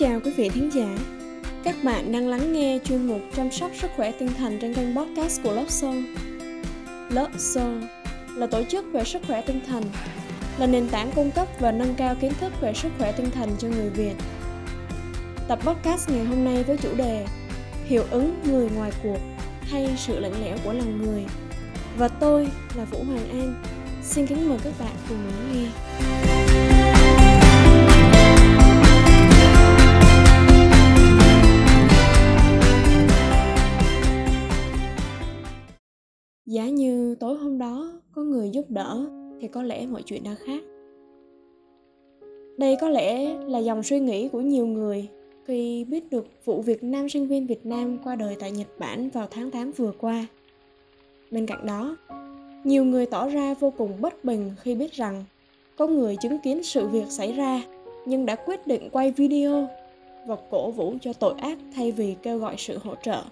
chào quý vị thính giả. Các bạn đang lắng nghe chuyên mục chăm sóc sức khỏe tinh thần trên kênh podcast của Love Soul. Love Soul là tổ chức về sức khỏe tinh thần, là nền tảng cung cấp và nâng cao kiến thức về sức khỏe tinh thần cho người Việt. Tập podcast ngày hôm nay với chủ đề Hiệu ứng người ngoài cuộc hay sự lạnh lẽo của lòng người. Và tôi là Vũ Hoàng An. Xin kính mời các bạn cùng lắng nghe. Giá như tối hôm đó có người giúp đỡ thì có lẽ mọi chuyện đã khác. Đây có lẽ là dòng suy nghĩ của nhiều người khi biết được vụ việc nam sinh viên Việt Nam qua đời tại Nhật Bản vào tháng 8 vừa qua. Bên cạnh đó, nhiều người tỏ ra vô cùng bất bình khi biết rằng có người chứng kiến sự việc xảy ra nhưng đã quyết định quay video và cổ vũ cho tội ác thay vì kêu gọi sự hỗ trợ.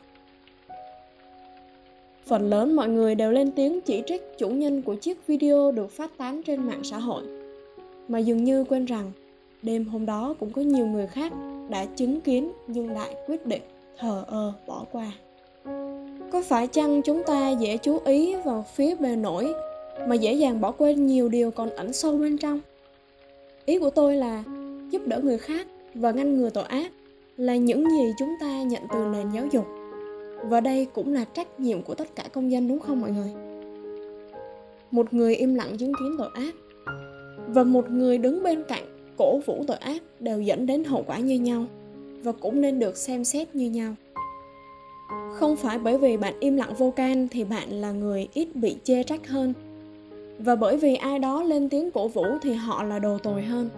Phần lớn mọi người đều lên tiếng chỉ trích chủ nhân của chiếc video được phát tán trên mạng xã hội, mà dường như quên rằng đêm hôm đó cũng có nhiều người khác đã chứng kiến nhưng lại quyết định thờ ơ bỏ qua. Có phải chăng chúng ta dễ chú ý vào phía bề nổi mà dễ dàng bỏ quên nhiều điều còn ẩn sâu bên trong? Ý của tôi là giúp đỡ người khác và ngăn ngừa tội ác là những gì chúng ta nhận từ nền giáo dục và đây cũng là trách nhiệm của tất cả công dân đúng không mọi người? Một người im lặng chứng kiến tội ác và một người đứng bên cạnh cổ vũ tội ác đều dẫn đến hậu quả như nhau và cũng nên được xem xét như nhau. Không phải bởi vì bạn im lặng vô can thì bạn là người ít bị chê trách hơn. Và bởi vì ai đó lên tiếng cổ vũ thì họ là đồ tồi hơn.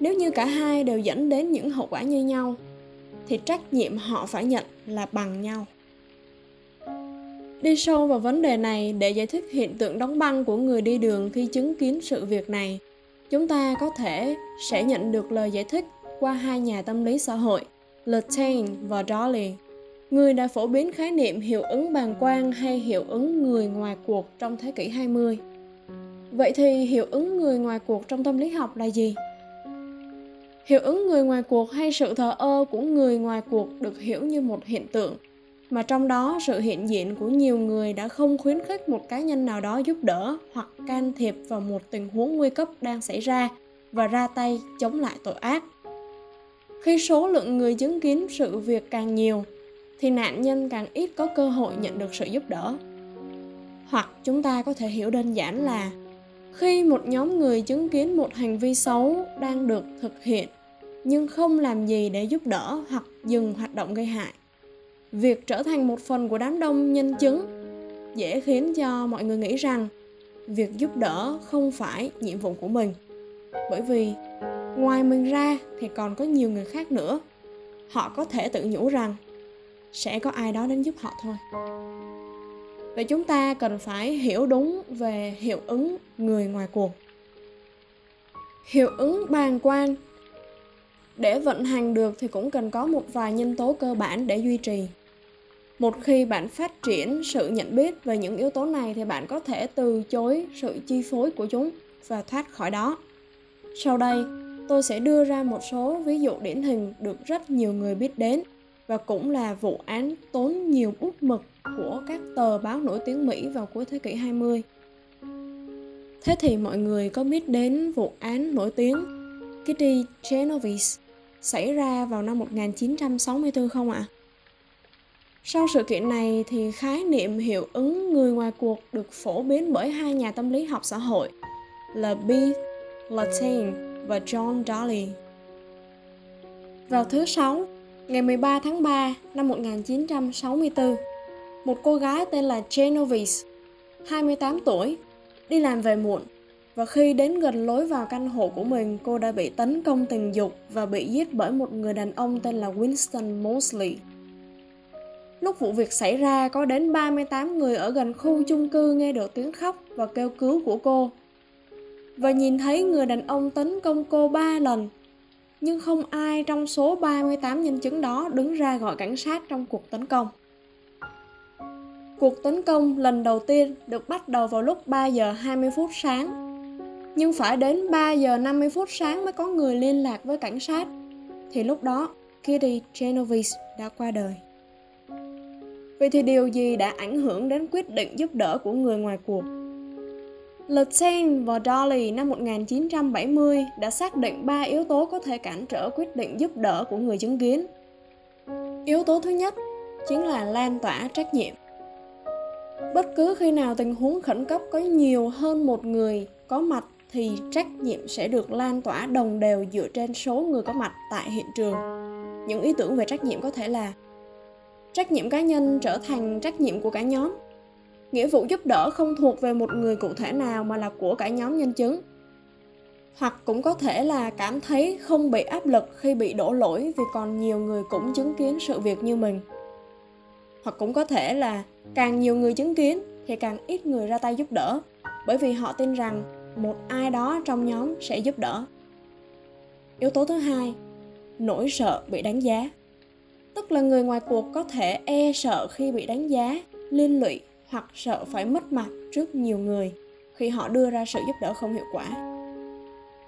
Nếu như cả hai đều dẫn đến những hậu quả như nhau thì trách nhiệm họ phải nhận là bằng nhau đi sâu vào vấn đề này để giải thích hiện tượng đóng băng của người đi đường khi chứng kiến sự việc này, chúng ta có thể sẽ nhận được lời giải thích qua hai nhà tâm lý xã hội Latain và Dolly người đã phổ biến khái niệm hiệu ứng bàng quang hay hiệu ứng người ngoài cuộc trong thế kỷ 20. Vậy thì hiệu ứng người ngoài cuộc trong tâm lý học là gì? Hiệu ứng người ngoài cuộc hay sự thờ ơ của người ngoài cuộc được hiểu như một hiện tượng mà trong đó, sự hiện diện của nhiều người đã không khuyến khích một cá nhân nào đó giúp đỡ hoặc can thiệp vào một tình huống nguy cấp đang xảy ra và ra tay chống lại tội ác. Khi số lượng người chứng kiến sự việc càng nhiều, thì nạn nhân càng ít có cơ hội nhận được sự giúp đỡ. Hoặc chúng ta có thể hiểu đơn giản là khi một nhóm người chứng kiến một hành vi xấu đang được thực hiện, nhưng không làm gì để giúp đỡ hoặc dừng hoạt động gây hại, việc trở thành một phần của đám đông nhân chứng dễ khiến cho mọi người nghĩ rằng việc giúp đỡ không phải nhiệm vụ của mình. Bởi vì ngoài mình ra thì còn có nhiều người khác nữa. Họ có thể tự nhủ rằng sẽ có ai đó đến giúp họ thôi vậy chúng ta cần phải hiểu đúng về hiệu ứng người ngoài cuộc. Hiệu ứng bàng quan để vận hành được thì cũng cần có một vài nhân tố cơ bản để duy trì. Một khi bạn phát triển sự nhận biết về những yếu tố này thì bạn có thể từ chối sự chi phối của chúng và thoát khỏi đó. Sau đây, tôi sẽ đưa ra một số ví dụ điển hình được rất nhiều người biết đến và cũng là vụ án tốn nhiều bút mực của các tờ báo nổi tiếng Mỹ vào cuối thế kỷ 20. Thế thì mọi người có biết đến vụ án nổi tiếng Kitty Genovese xảy ra vào năm 1964 không ạ? À? Sau sự kiện này thì khái niệm hiệu ứng người ngoài cuộc được phổ biến bởi hai nhà tâm lý học xã hội là B. Latain và John Daly. Vào thứ Sáu, ngày 13 tháng 3 năm 1964, một cô gái tên là Genovese, 28 tuổi, đi làm về muộn và khi đến gần lối vào căn hộ của mình, cô đã bị tấn công tình dục và bị giết bởi một người đàn ông tên là Winston Mosley. Lúc vụ việc xảy ra, có đến 38 người ở gần khu chung cư nghe được tiếng khóc và kêu cứu của cô. Và nhìn thấy người đàn ông tấn công cô 3 lần. Nhưng không ai trong số 38 nhân chứng đó đứng ra gọi cảnh sát trong cuộc tấn công. Cuộc tấn công lần đầu tiên được bắt đầu vào lúc 3 giờ 20 phút sáng. Nhưng phải đến 3 giờ 50 phút sáng mới có người liên lạc với cảnh sát thì lúc đó Kitty Genovese đã qua đời. Vậy thì điều gì đã ảnh hưởng đến quyết định giúp đỡ của người ngoài cuộc? Lutsen và Dolly năm 1970 đã xác định ba yếu tố có thể cản trở quyết định giúp đỡ của người chứng kiến. Yếu tố thứ nhất chính là lan tỏa trách nhiệm. Bất cứ khi nào tình huống khẩn cấp có nhiều hơn một người có mặt thì trách nhiệm sẽ được lan tỏa đồng đều dựa trên số người có mặt tại hiện trường. Những ý tưởng về trách nhiệm có thể là trách nhiệm cá nhân trở thành trách nhiệm của cả nhóm. Nghĩa vụ giúp đỡ không thuộc về một người cụ thể nào mà là của cả nhóm nhân chứng. Hoặc cũng có thể là cảm thấy không bị áp lực khi bị đổ lỗi vì còn nhiều người cũng chứng kiến sự việc như mình. Hoặc cũng có thể là càng nhiều người chứng kiến thì càng ít người ra tay giúp đỡ, bởi vì họ tin rằng một ai đó trong nhóm sẽ giúp đỡ yếu tố thứ hai, nỗi sợ bị đánh giá tức là người ngoài cuộc có thể e sợ khi bị đánh giá, liên lụy hoặc sợ phải mất mặt trước nhiều người khi họ đưa ra sự giúp đỡ không hiệu quả.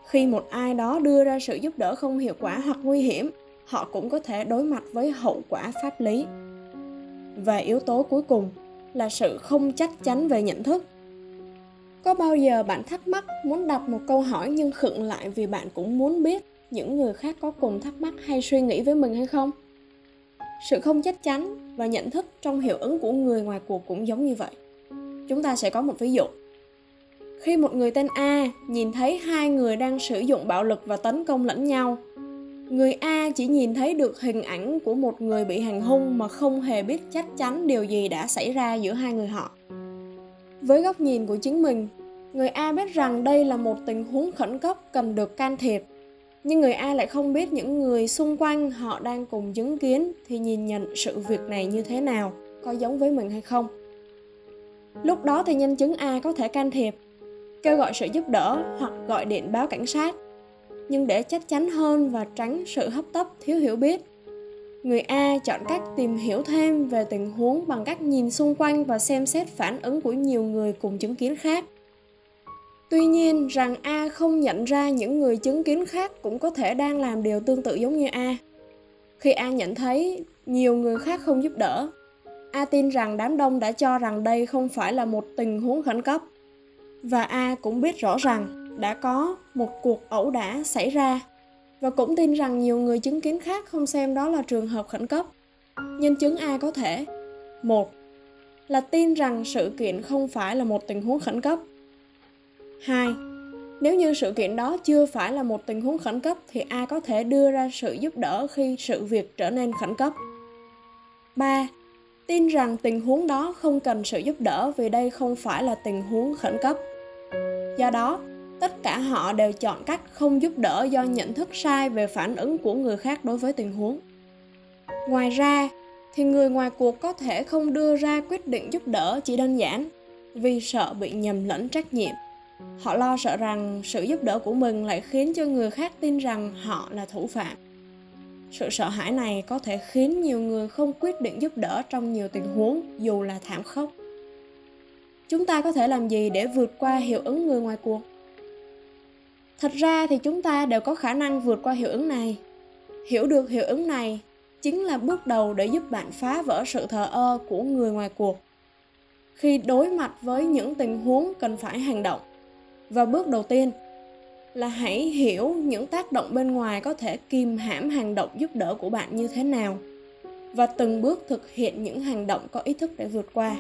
Khi một ai đó đưa ra sự giúp đỡ không hiệu quả hoặc nguy hiểm, họ cũng có thể đối mặt với hậu quả pháp lý. Và yếu tố cuối cùng là sự không chắc chắn về nhận thức. Có bao giờ bạn thắc mắc muốn đọc một câu hỏi nhưng khựng lại vì bạn cũng muốn biết những người khác có cùng thắc mắc hay suy nghĩ với mình hay không? Sự không chắc chắn và nhận thức trong hiệu ứng của người ngoài cuộc cũng giống như vậy. Chúng ta sẽ có một ví dụ. Khi một người tên A nhìn thấy hai người đang sử dụng bạo lực và tấn công lẫn nhau, người A chỉ nhìn thấy được hình ảnh của một người bị hành hung mà không hề biết chắc chắn điều gì đã xảy ra giữa hai người họ với góc nhìn của chính mình người a biết rằng đây là một tình huống khẩn cấp cần được can thiệp nhưng người a lại không biết những người xung quanh họ đang cùng chứng kiến thì nhìn nhận sự việc này như thế nào, có giống với mình hay không. Lúc đó thì nhân chứng a có thể can thiệp, kêu gọi sự giúp đỡ hoặc gọi điện báo cảnh sát. Nhưng để chắc chắn hơn và tránh sự hấp tấp thiếu hiểu biết, người a chọn cách tìm hiểu thêm về tình huống bằng cách nhìn xung quanh và xem xét phản ứng của nhiều người cùng chứng kiến khác tuy nhiên, rằng a không nhận ra những người chứng kiến khác cũng có thể đang làm điều tương tự giống như a khi a nhận thấy, nhiều người khác không giúp đỡ a tin rằng đám đông đã cho rằng đây không phải là một tình huống khẩn cấp và a cũng biết rõ rằng đã có một cuộc ẩu đả xảy ra và cũng tin rằng nhiều người chứng kiến khác không xem đó là trường hợp khẩn cấp. Nhân chứng A có thể, một, là tin rằng sự kiện không phải là một tình huống khẩn cấp. 2. Nếu như sự kiện đó chưa phải là một tình huống khẩn cấp thì ai có thể đưa ra sự giúp đỡ khi sự việc trở nên khẩn cấp. 3. Tin rằng tình huống đó không cần sự giúp đỡ vì đây không phải là tình huống khẩn cấp. Do đó, tất cả họ đều chọn cách không giúp đỡ do nhận thức sai về phản ứng của người khác đối với tình huống ngoài ra thì người ngoài cuộc có thể không đưa ra quyết định giúp đỡ chỉ đơn giản vì sợ bị nhầm lẫn trách nhiệm họ lo sợ rằng sự giúp đỡ của mình lại khiến cho người khác tin rằng họ là thủ phạm. Sự sợ hãi này có thể khiến nhiều người không quyết định giúp đỡ trong nhiều tình huống, dù là thảm khốc. Chúng ta có thể làm gì để vượt qua hiệu ứng người ngoài cuộc? Thật ra thì chúng ta đều có khả năng vượt qua hiệu ứng này. Hiểu được hiệu ứng này chính là bước đầu để giúp bạn phá vỡ sự thờ ơ của người ngoài cuộc. Khi đối mặt với những tình huống cần phải hành động và bước đầu tiên là hãy hiểu những tác động bên ngoài có thể kìm hãm hành động giúp đỡ của bạn như thế nào. Và từng bước thực hiện những hành động có ý thức để vượt qua.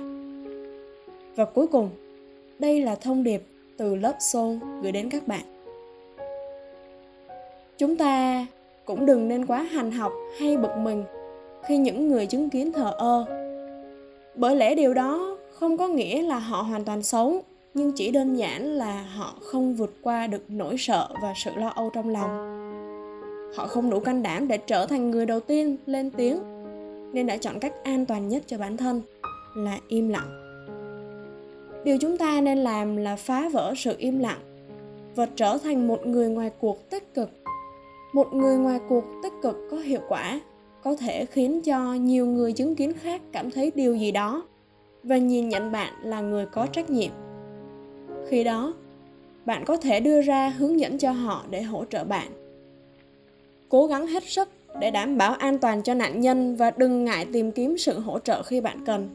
Và cuối cùng, đây là thông điệp từ lớp soul gửi đến các bạn. Chúng ta cũng đừng nên quá hành học hay bực mình khi những người chứng kiến thờ ơ. Bởi lẽ điều đó không có nghĩa là họ hoàn toàn xấu nhưng chỉ đơn giản là họ không vượt qua được nỗi sợ và sự lo âu trong lòng. Họ không đủ can đảm để trở thành người đầu tiên lên tiếng, nên đã chọn cách an toàn nhất cho bản thân là im lặng. Điều chúng ta nên làm là phá vỡ sự im lặng và trở thành một người ngoài cuộc tích cực. Một người ngoài cuộc tích cực có hiệu quả, có thể khiến cho nhiều người chứng kiến khác cảm thấy điều gì đó và nhìn nhận bạn là người có trách nhiệm khi đó, bạn có thể đưa ra hướng dẫn cho họ để hỗ trợ bạn. Cố gắng hết sức để đảm bảo an toàn cho nạn nhân và đừng ngại tìm kiếm sự hỗ trợ khi bạn cần.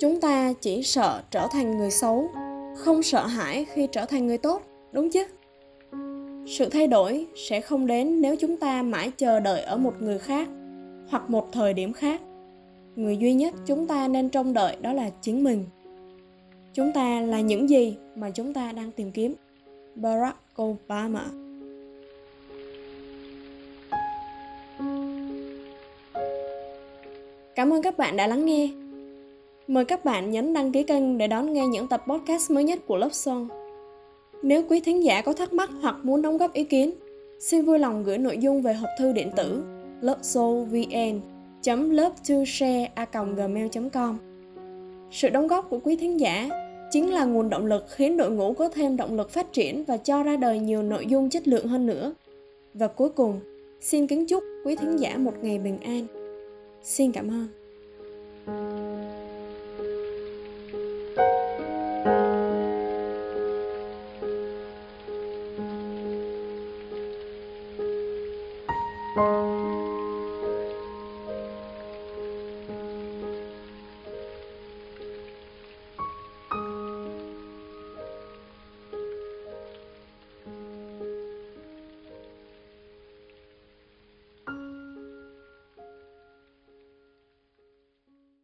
Chúng ta chỉ sợ trở thành người xấu, không sợ hãi khi trở thành người tốt, đúng chứ? Sự thay đổi sẽ không đến nếu chúng ta mãi chờ đợi ở một người khác hoặc một thời điểm khác. Người duy nhất chúng ta nên trông đợi đó là chính mình chúng ta là những gì mà chúng ta đang tìm kiếm? Barack obama. Cảm ơn các bạn đã lắng nghe. Mời các bạn nhấn đăng ký kênh để đón nghe những tập podcast mới nhất của lớp son. nếu quý thính giả có thắc mắc hoặc muốn đóng góp ý kiến, xin vui lòng gửi nội dung về hộp thư điện tử lớpsovn love to share gmail com. Sự đóng góp của quý thính giả chính là nguồn động lực khiến đội ngũ có thêm động lực phát triển và cho ra đời nhiều nội dung chất lượng hơn nữa. Và cuối cùng, xin kính chúc quý thính giả một ngày bình an. Xin cảm ơn.